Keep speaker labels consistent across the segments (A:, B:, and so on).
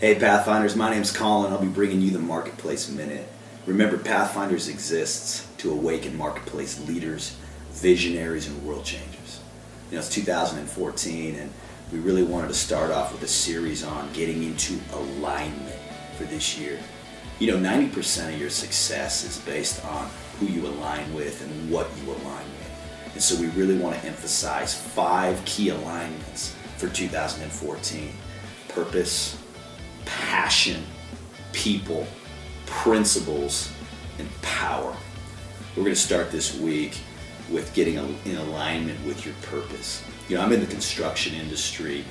A: Hey Pathfinders, my name's Colin. I'll be bringing you the Marketplace Minute. Remember, Pathfinders exists to awaken marketplace leaders, visionaries, and world changers. You know, it's 2014, and we really wanted to start off with a series on getting into alignment for this year. You know, 90% of your success is based on who you align with and what you align with. And so we really want to emphasize five key alignments for 2014 purpose, passion, people, principles, and power. We're going to start this week with getting in alignment with your purpose. You know, I'm in the construction industry,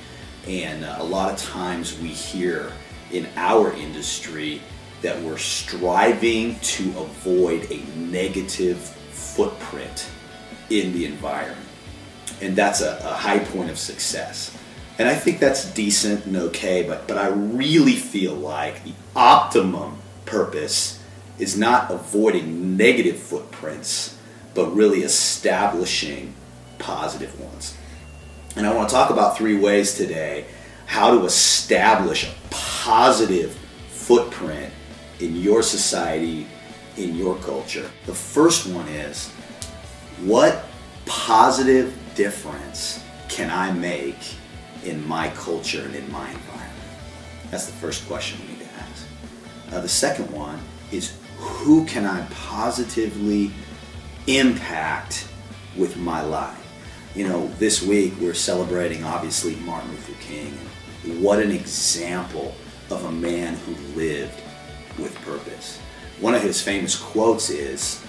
A: and uh, a lot of times we hear in our industry that we're striving to avoid a negative footprint in the environment. And that's a, a high point of success. And I think that's decent and okay, but, but I really feel like the optimum purpose is not avoiding negative footprints, but really establishing positive ones. And I want to talk about three ways today how to establish a positive footprint in your society, in your culture. The first one is what positive difference can I make in my culture and in my environment? That's the first question we need to ask. The second one is who can I positively impact with my life? You know, this week we're celebrating obviously Martin Luther King. What an example of a man who lived with purpose. One of his famous quotes is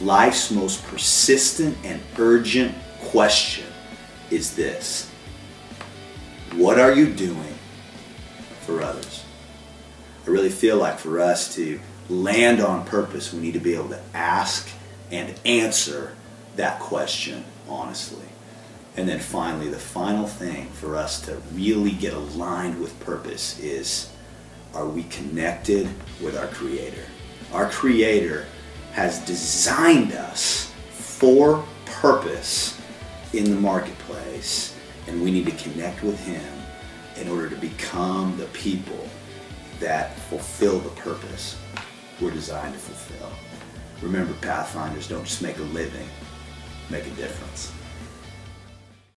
A: Life's most persistent and urgent question is this what are you doing for others? I really feel like for us to land on purpose, we need to be able to ask and answer that question honestly. And then finally, the final thing for us to really get aligned with purpose is are we connected with our Creator? Our Creator has designed us for purpose in the marketplace and we need to connect with Him in order to become the people that fulfill the purpose we're designed to fulfill. Remember, Pathfinders don't just make a living, make a difference.